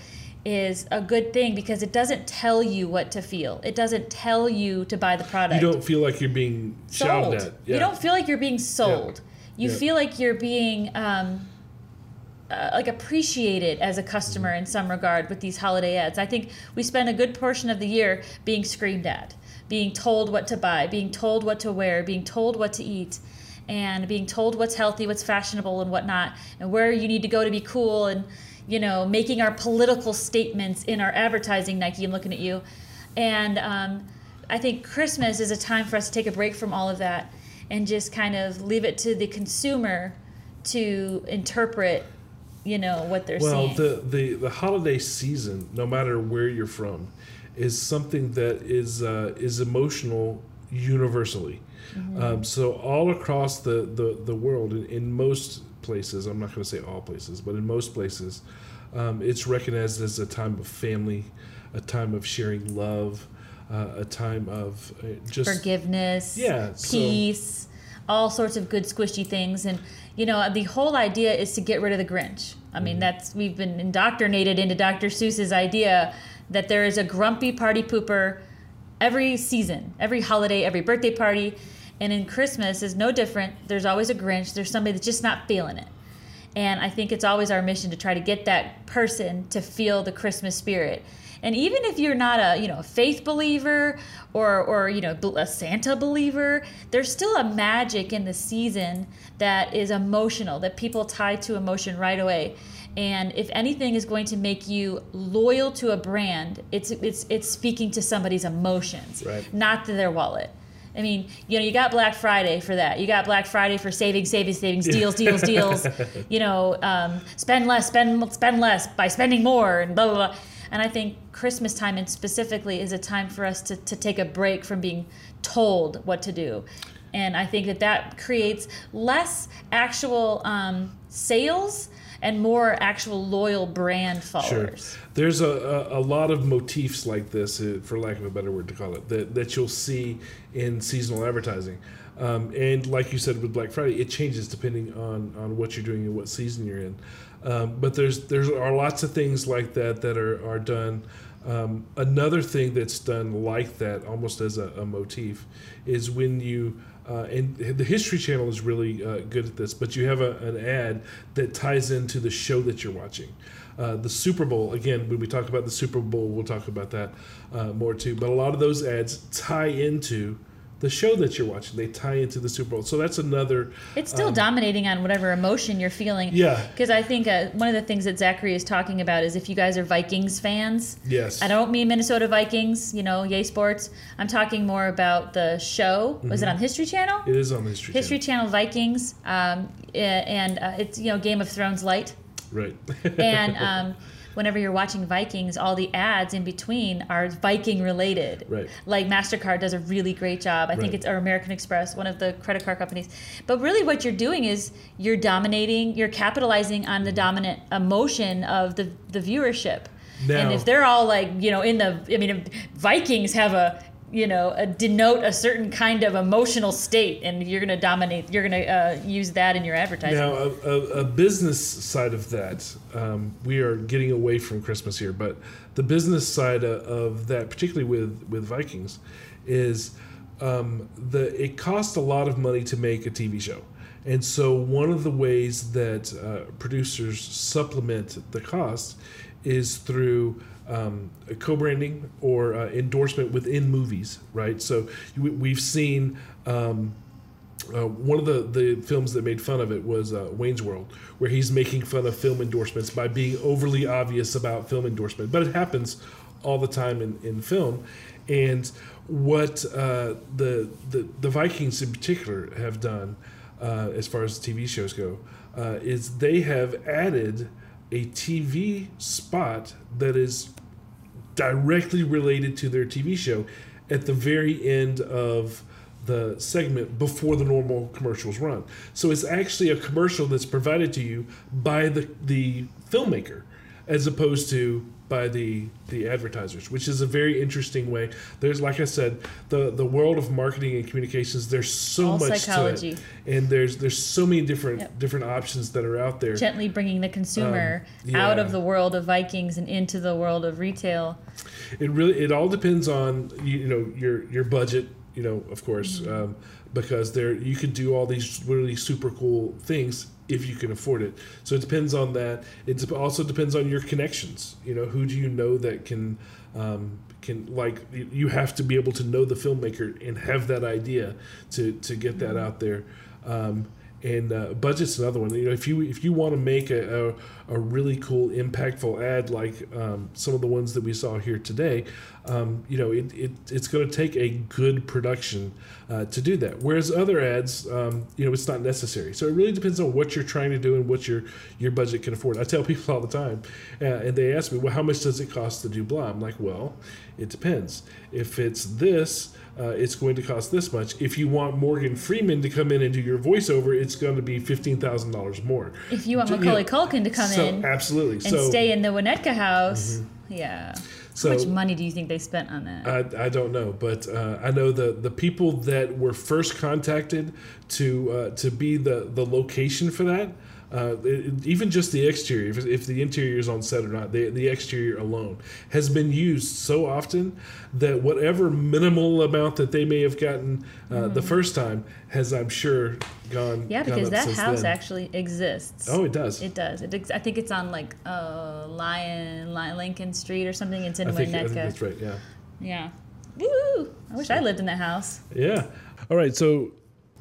is a good thing because it doesn't tell you what to feel it doesn't tell you to buy the product You don't feel like you're being shouted sold. at. You don't feel like you're being sold. You Yeah. feel like you're being um, uh, like appreciated as a customer in some regard with these holiday ads. I think we spend a good portion of the year being screamed at, being told what to buy, being told what to wear, being told what to eat, and being told what's healthy, what's fashionable, and whatnot, and where you need to go to be cool, and you know, making our political statements in our advertising. Nike, I'm looking at you, and um, I think Christmas is a time for us to take a break from all of that and just kind of leave it to the consumer to interpret, you know, what they're saying. well, seeing. the, the the holiday season, no matter where you're from, is something that is uh, is emotional universally. Mhm. Um, so all across the the, the world, in, in most places, I'm not going to say all places, but in most places, um, it's recognized as a time of family, a time of sharing love, uh, a time of uh, just forgiveness, Yeah, so- peace, all sorts of good squishy things. And you know, the whole idea is to get rid of the Grinch. I Mm-hmm. mean, that's we've been indoctrinated into Dr. Seuss's idea that there is a grumpy party pooper every season, every holiday, every birthday party. And in Christmas is no different. There's always a Grinch. There's somebody that's just not feeling it. And I think it's always our mission to try to get that person to feel the Christmas spirit. And even if you're not a you know a faith believer or or you know a Santa believer, there's still a magic in the season that is emotional that people tie to emotion right away. And if anything is going to make you loyal to a brand, it's it's it's speaking to somebody's emotions, Right. not to their wallet. I mean, you know, you got Black Friday for that. You got Black Friday for savings, savings, savings, deals, deals, (laughs) deals. You know, um, spend less, spend spend less by spending more, and blah blah blah. And I think Christmas time, and specifically, is a time for us to, to take a break from being told what to do. And I think that that creates less actual um, sales and more actual loyal brand followers. Sure. There's a, a, a lot of motifs like this, uh, for lack of a better word to call it, that, that you'll see in seasonal advertising. Um, and like you said with Black Friday, it changes depending on, on what you're doing and what season you're in. Um, but there's there's are lots of things like that that are, are done. Um, another thing that's done like that, almost as a, a motif, is when you uh, and the History Channel is really uh, good at this. But you have a, an ad that ties into the show that you're watching. Uh, the Super Bowl again. When we talk about the Super Bowl, we'll talk about that uh, more too. But a lot of those ads tie into the show that you're watching. They tie into the Super Bowl. So that's another. It's still um, dominating on whatever emotion you're feeling. Yeah. Because I think uh, one of the things that Zachary is talking about is if you guys are Vikings fans. Yes. I don't mean Minnesota Vikings, you know, yay sports. I'm talking more about the show. Was it on History Channel? It is on the History, History Channel Vikings, um, and uh, it's you know Game of Thrones light. Right. and (laughs) um, whenever you're watching Vikings, all the ads in between are Viking related. Right. Like Mastercard does a really great job. I think it's or American Express, one of the credit card companies. But really, what you're doing is you're dominating, you're capitalizing on the dominant emotion of the the viewership. and if they're all like you know in the, I mean, Vikings have a you know a, denote a certain kind of emotional state, and you're going to dominate. You're going to uh, use that in your advertising. Now, a, a, a business side of that, um, we are getting away from Christmas here, but the business side of, of that, particularly with with Vikings, is um, the it costs a lot of money to make a TV show, and so one of the ways that uh, producers supplement the cost is through um, co-branding or uh, endorsement within movies, right? So we- we've seen. Um, uh, one of the, the films that made fun of it was uh, Wayne's World, where he's making fun of film endorsements by being overly obvious about film endorsement. But it happens all the time in, in film. And what uh, the, the the Vikings in particular have done, uh, as far as TV shows go, uh, is they have added a TV spot that is directly related to their TV show at the very end of the segment before the normal commercials run. So it's actually a commercial that's provided to you by the the filmmaker as opposed to by the the advertisers, which is a very interesting way. There's like I said, the the world of marketing and communications there's so All much psychology. to it. And there's there's so many different Yep. different options that are out there. gently bringing the consumer Um, out of the world of Vikings and into the world of retail. It really it all depends on you, you know your your budget. You know, of course, Mm-hmm. um, because there you could do all these really super cool things if you can afford it. So it depends on that. It also depends on your connections. You know, who do you know that can um, can like you- have to be able to know the filmmaker and have that idea to to get that Mm-hmm. out there. Um, and uh, budget's another one. You know, if you if you want to make a, a, a really cool, impactful ad like um, some of the ones that we saw here today, um, you know, it, it it's going to take a good production uh, to do that. Whereas other ads, um, you know, it's not necessary. So it really depends on what you're trying to do and what your your budget can afford. I tell people all the time, uh, and they ask me, well, how much does it cost to do blah? I'm like, well, it depends. If it's this. Uh, it's going to cost this much. If you want Morgan Freeman to come in and do your voiceover, it's going to be fifteen thousand dollars more. If you want You know, Macaulay Culkin to come so- in absolutely. and So- Mm-hmm. stay in the Winnetka house, yeah. So- How much money do you think they spent on that? I, I don't know, but uh, I know the the people that were first contacted to uh, to be the the location for that. Uh, it- even just the exterior, if, if the interior is on set or not, the, the exterior alone has been used so often that whatever minimal amount that they may have gotten uh, the Mhm. first time has, I'm sure, gone. Yeah, gone because that house then. actually exists. Oh, it does. It does. It ex- I think it's on like uh, Lion, Lion Lincoln Street or something. It's in I think, I think that's right. Yeah. Yeah. Woo! I wish I lived in that house. Yeah. All right. So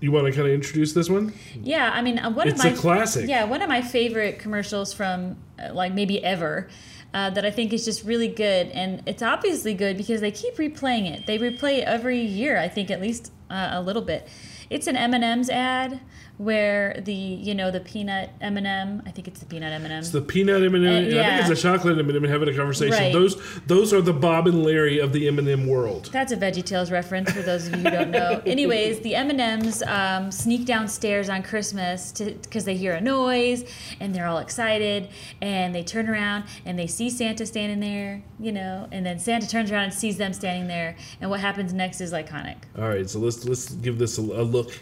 you want to kind of introduce this one? Yeah, I mean, uh, one It's of a my classic. Yeah, one of my favorite commercials from uh, like maybe ever. Uh, that I think is just really good, and it's obviously good because they keep replaying it. They replay it every year, I think, at least uh, a little bit. It's an M and M's ad where the you know the peanut M and m I think it's the peanut M and m It's the peanut M&M. Uh, I think it's a chocolate M&M having a conversation. Right. Those those are the Bob and Larry of the M&M world. That's a VeggieTales reference for those of you who don't know. (laughs) Anyways, the M and M's um, sneak downstairs on Christmas because they hear a noise and they're all excited and they turn around and they see Santa standing there, you know, and then Santa turns around and sees them standing there, and what happens next is iconic. All right, so let's let's give this a, a look.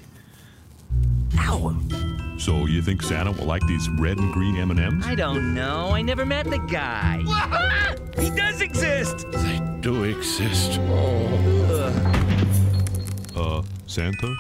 So you think Santa will like these red and green M&Ms? I don't know. I never met the guy. (laughs) he does exist. They do exist. Uh, Santa?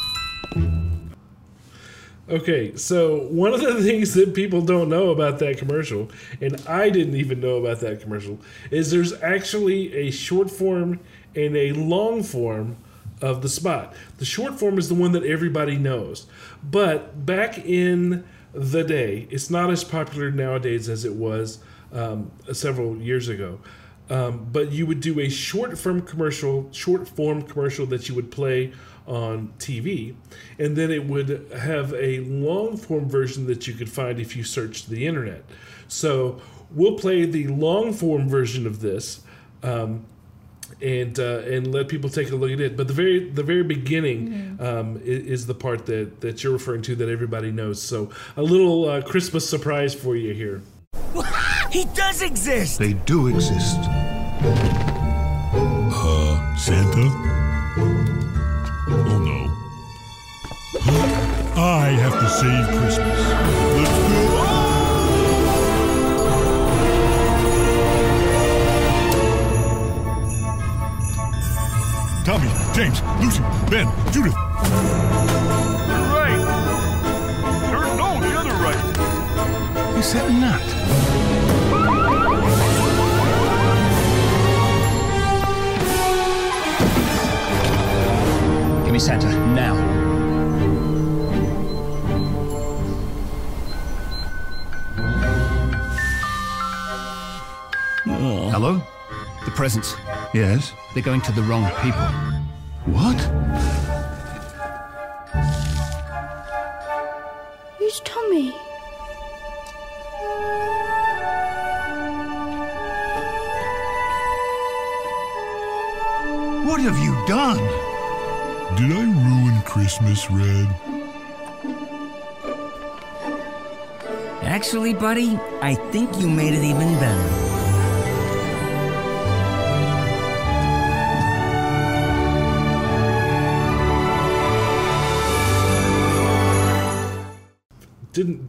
Okay, so one of the (laughs) things that people don't know about that commercial, and I didn't even know about that commercial, is there's actually a short form and a long form of the spot. The short form is the one that everybody knows. But back in the day, it's not as popular nowadays as it was um, several years ago. Um, but you would do a short form commercial, short form commercial that you would play on TV, and then it would have a long form version that you could find if you searched the internet. So we'll play the long form version of this. Um, and uh, and let people take a look at it. But the very the very beginning um, i- is, the part that, that you're referring to that everybody knows. So a little uh, Christmas surprise for you here. (laughs) he does exist. They do exist. Uh, Santa? Oh no. I have to save Christmas. Let's Tommy, James, Lucy, Ben, Judith. Right. Or no, the other right. You said not. Give me Santa now. Oh. Hello? The presents. Yes? They're going to the wrong people. What? Who's Tommy? What have you done? Did I ruin Christmas, Red? Actually, buddy, I think you made it even better.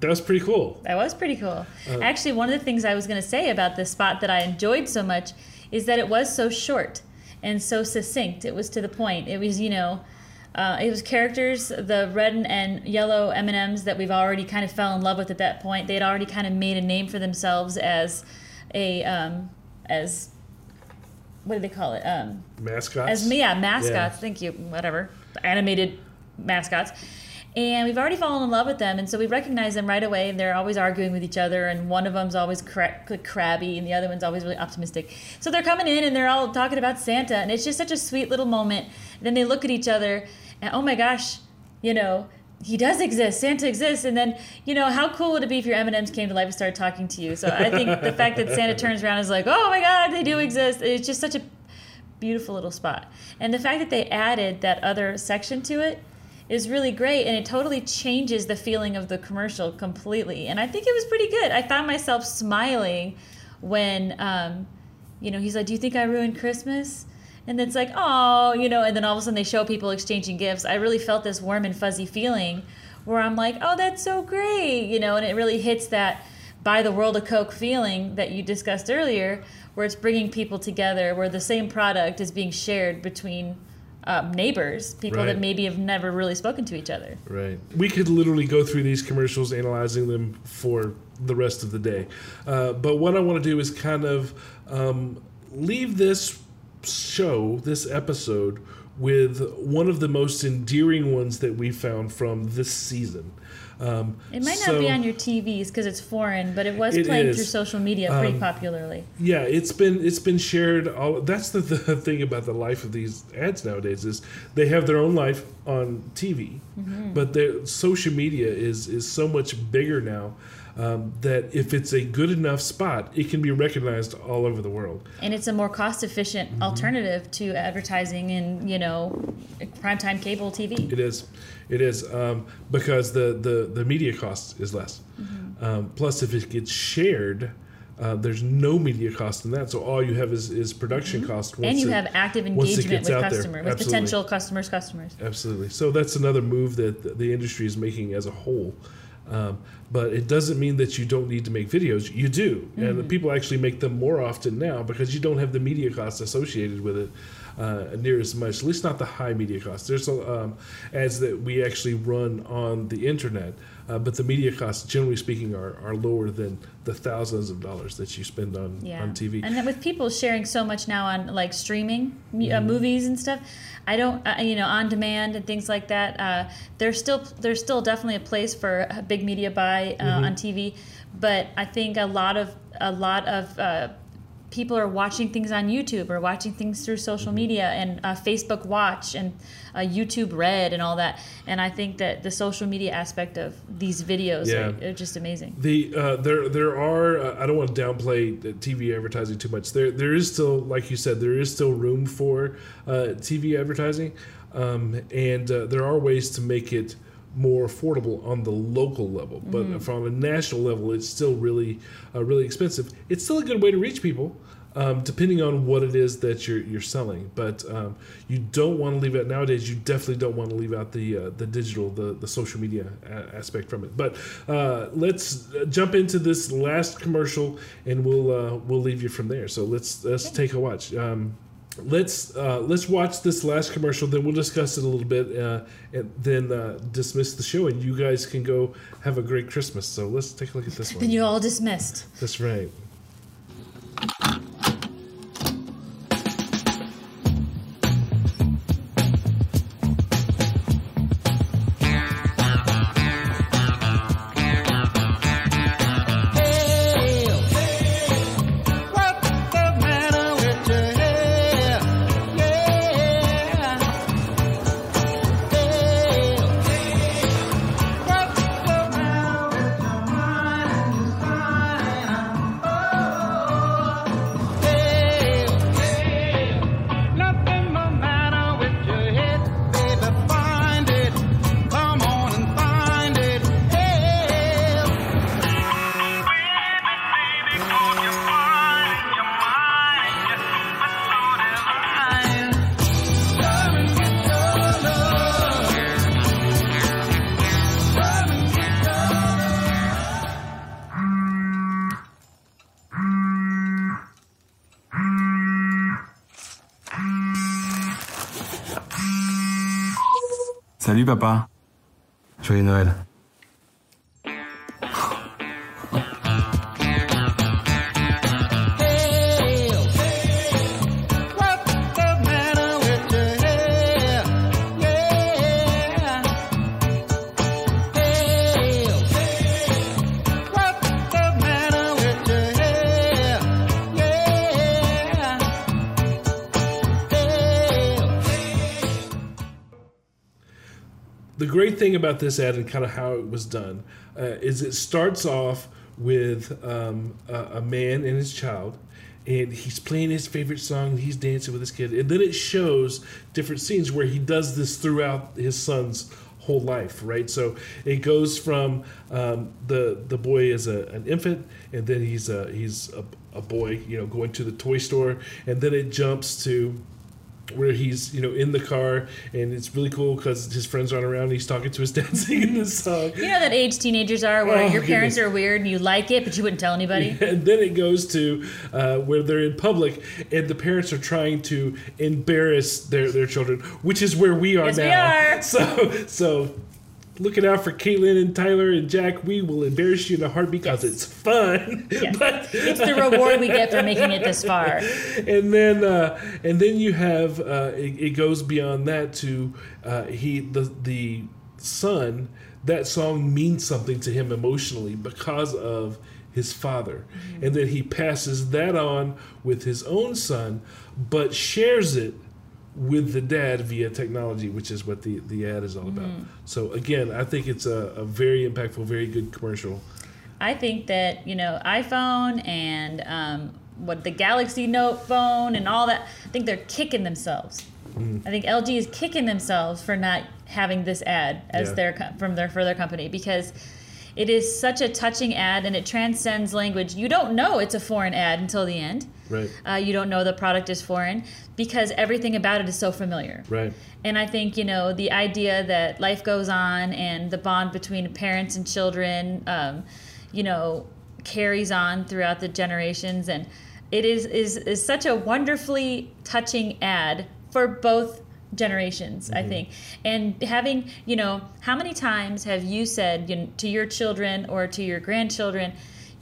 Didn't that's pretty cool. That was pretty cool. Uh, Actually, one of the things I was going to say about this spot that I enjoyed so much is that it was so short and so succinct. It was to the point. It was, you know, uh, it was characters, the red and- yellow M and M's that we've already kind of fell in love with at that point. They had already kind of made a name for themselves as a um, as what do they call it? Um, Mascots. as yeah, mascots. Yeah. Thank you. Whatever. Animated mascots. And we've already fallen in love with them, and so we recognize them right away. And they're always arguing with each other, and one of them's always cra- crabby, and the other one's always really optimistic. So they're coming in, and they're all talking about Santa, and it's just such a sweet little moment. And then they look at each other, and oh my gosh, you know, he does exist. Santa exists, and then you know how cool would it be if your M and M's came to life and started talking to you? So I think the (laughs) fact that Santa turns around is like, oh my God, they do exist. It's just such a beautiful little spot. And the fact that they added that other section to it is really great and it totally changes the feeling of the commercial completely. And I think it was pretty good. I found myself smiling when um, you know, he's like, "Do you think I ruined Christmas?" And then it's like, "Oh, you know," and then all of a sudden they show people exchanging gifts. I really felt this warm and fuzzy feeling where I'm like, oh, that's so great, you know, and it really hits that buy the world a Coke feeling that you discussed earlier, where it's bringing people together, where the same product is being shared between um, neighbors, people Right. that maybe have never really spoken to each other. Right. We could literally go through these commercials, analyzing them for the rest of the day. Uh, but what I want to do is kind of um, leave this show, this episode, with one of the most endearing ones that we found from this season. Um, It might not be on your TVs because it's foreign, but it was It playing is. through social media pretty Um, popularly. Yeah, it's been it's been shared. All that's the, the thing about the life of these ads nowadays is they have their own life on TV, Mhm. but their social media is is so much bigger now um, that if it's a good enough spot, it can be recognized all over the world. And it's a more cost efficient Mm-hmm. alternative to advertising in, you know, primetime cable TV. It is, it is um, because the, the the media cost is less. Mm-hmm. Um, plus, if it gets shared. Uh, there's no media cost in that, so all you have is, is production cost. Mm-hmm. and you it- have active engagement with customer, with potential customers, customers. Absolutely. So that's another move that the industry is making as a whole. Um, but it doesn't mean that you don't need to make videos. You do, and Mhm. people actually make them more often now because you don't have the media costs associated with it uh, near as much. At least not the high media costs. There's um, ads that we actually run on the internet, uh, but the media costs, generally speaking, are, are lower than the thousands of dollars that you spend on Yeah. on TV. And then with people sharing so much now on like streaming mu- uh, Mhm. movies and stuff, I don't, uh, you know, on demand and things like that. Uh, there's still there's still definitely a place for a big media buy uh, Mhm. on TV, but I think a lot of a lot of uh, people are watching things on YouTube or watching things through social Mm-hmm. media and uh, Facebook Watch and uh, YouTube Red and all that. And I think that the social media aspect of these videos Yeah. are, are just amazing. The uh, there there are uh, I don't want to downplay the TV advertising too much. There there is still like you said there is still room for uh, TV advertising, um, and uh, there are ways to make it more affordable on the local level. But Mhm. from a national level, it's still really uh, really expensive. It's still a good way to reach people. Um, depending on what it is that you're you're selling, but um, you don't want to leave out nowadays. You definitely don't want to leave out the uh, the digital, the the social media a- aspect from it. But uh, let's uh, jump into this last commercial, and we'll uh, we'll leave you from there. So let's let's take a watch. Um, let's uh, let's watch this last commercial. Then we'll discuss it a little bit, uh, and then uh, dismiss the show. And you guys can go have a great Christmas. So let's take a look at this one. Then you're all dismissed. That's right. Salut papa. Joyeux Noël. Great thing about this ad and kind of how it was done uh, is it starts off with um, a, a man and his child and he's playing his favorite song he's dancing with his kid. And then it shows different scenes where he does this throughout his son's whole life right? So it goes from um, the the boy is a, an infant and then he's a he's a, a boy you know going to the toy store and then it jumps to where he's you know in the car and it's really cool because his friends aren't around. And he's talking to his (laughs) dad singing this song. You know that age teenagers are where Oh, your parents are weird and you like it, but you wouldn't tell anybody. (laughs) And then it goes to uh, where they're in public and the parents are trying to embarrass their, their children, which is where we are Yes, we now. are. (laughs) So so looking out for Caitlin and Tyler and Jack. We will embarrass you in a heart because it's fun. (laughs) But- It's the reward we get for making it this (laughs) far. and then uh, and then you have uh, it, it goes beyond that to uh, he the the son that song means something to him emotionally because of his father and then he passes that on with his own son but shares it with the dad via technology which is what the, the ad is all about Mhm. so again i think it's a, a very impactful very good commercial I think that you know iPhone and um, what the Galaxy Note phone and all that. I think they're kicking themselves. Mm. I think LG is kicking themselves for not having this ad as Yeah. their from their for their company because it is such a touching ad and it transcends language. You don't know it's a foreign ad until the end. right Uh, you don't know the product is foreign because everything about it is so familiar. right And I think, you know, the idea that life goes on and the bond between parents and children, um, you know, carries on throughout the generations. And it is, is, is such a wonderfully touching ad for both generations, I mm-hmm. think. And having, you know, how many times have you said you know, to your children or to your grandchildren,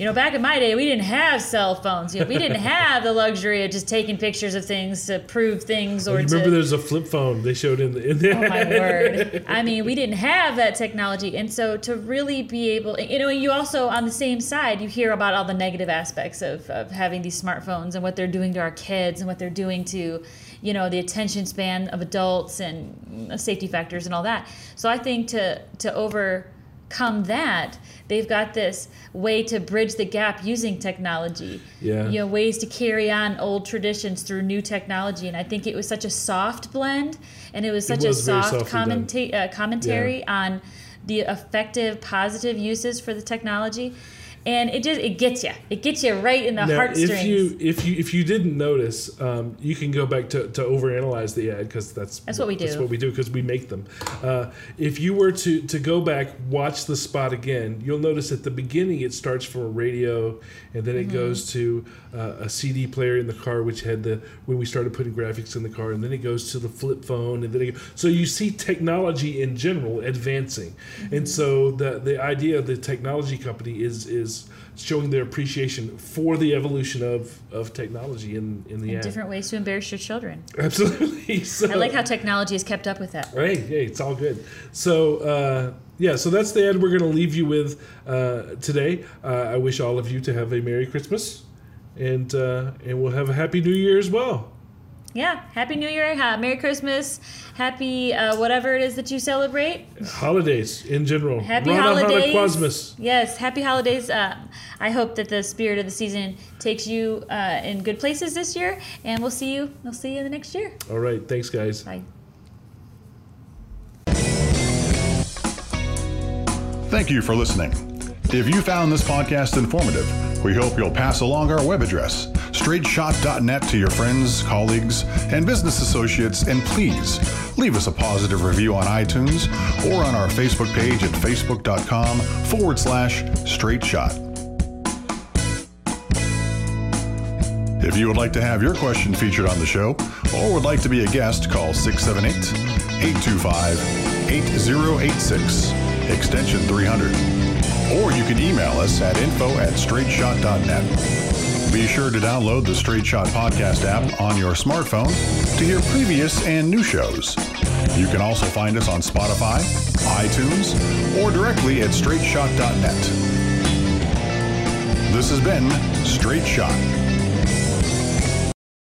you know, back in my day, we didn't have cell phones. You know, we didn't (laughs) have the luxury of just taking pictures of things to prove things oh, or you to. remember there's a flip phone they showed in the in the Oh my (laughs) word. I mean, we didn't have that technology. And so to really be able, you know, you also, on the same side, you hear about all the negative aspects of, of having these smartphones and what they're doing to our kids and what they're doing to, you know, the attention span of adults and safety factors and all that. So I think to, to overcome that, they've got this way to bridge the gap using technology. Yeah. you know ways to carry on old traditions through new technology. And i think it was such a soft blend and it was It such was a soft commenta- uh, commentary on the effective positive uses for the technology and it just it gets you it gets you right in the Now, heartstrings if you if you if you didn't notice, um, you can go back to, to overanalyze the ad because that's That's what we do. That's what we do because we make them. Uh, if you were to to go back, watch the spot again, you'll notice at the beginning it starts from a radio, and then it Mhm. goes to uh, a CD player in the car, which had the when we started putting graphics in the car, and then it goes to the flip phone, and then it, so you see technology in general advancing, and so the the idea of the technology company is is showing their appreciation for the evolution of, of technology in, in the and different ways to embarrass your children Absolutely. (laughs) So, i like how technology has kept up with that Hey, hey, it's all good. So, uh, yeah, so that's the ad we're going to leave you with uh, today. Uh, I wish all of you to have a Merry Christmas, and uh, and we'll have a Happy New Year as well. Yeah happy new year ha- merry christmas happy uh, whatever it is that you celebrate Holidays in general. Happy Rana holidays. Quasmas. Yes, happy holidays. Um, I hope that the spirit of the season takes you uh, in good places this year, and we'll see you. We'll see you in the next year. All right, thanks, guys. Bye. Thank you for listening. If you found this podcast informative, we hope you'll pass along our web address, straightshot.net, to your friends, colleagues, and business associates, and please leave us a positive review on iTunes or on our Facebook page at facebook.com forward slash straight shot. If you would like to have your question featured on the show or would like to be a guest, call 678 825 8086, extension 300. Or you can email us at info at straightshot.net. Be sure to download the Straight Shot Podcast app on your smartphone to hear previous and new shows. You can also find us on Spotify, iTunes, or directly at straightshot.net. This has been Straight Shot.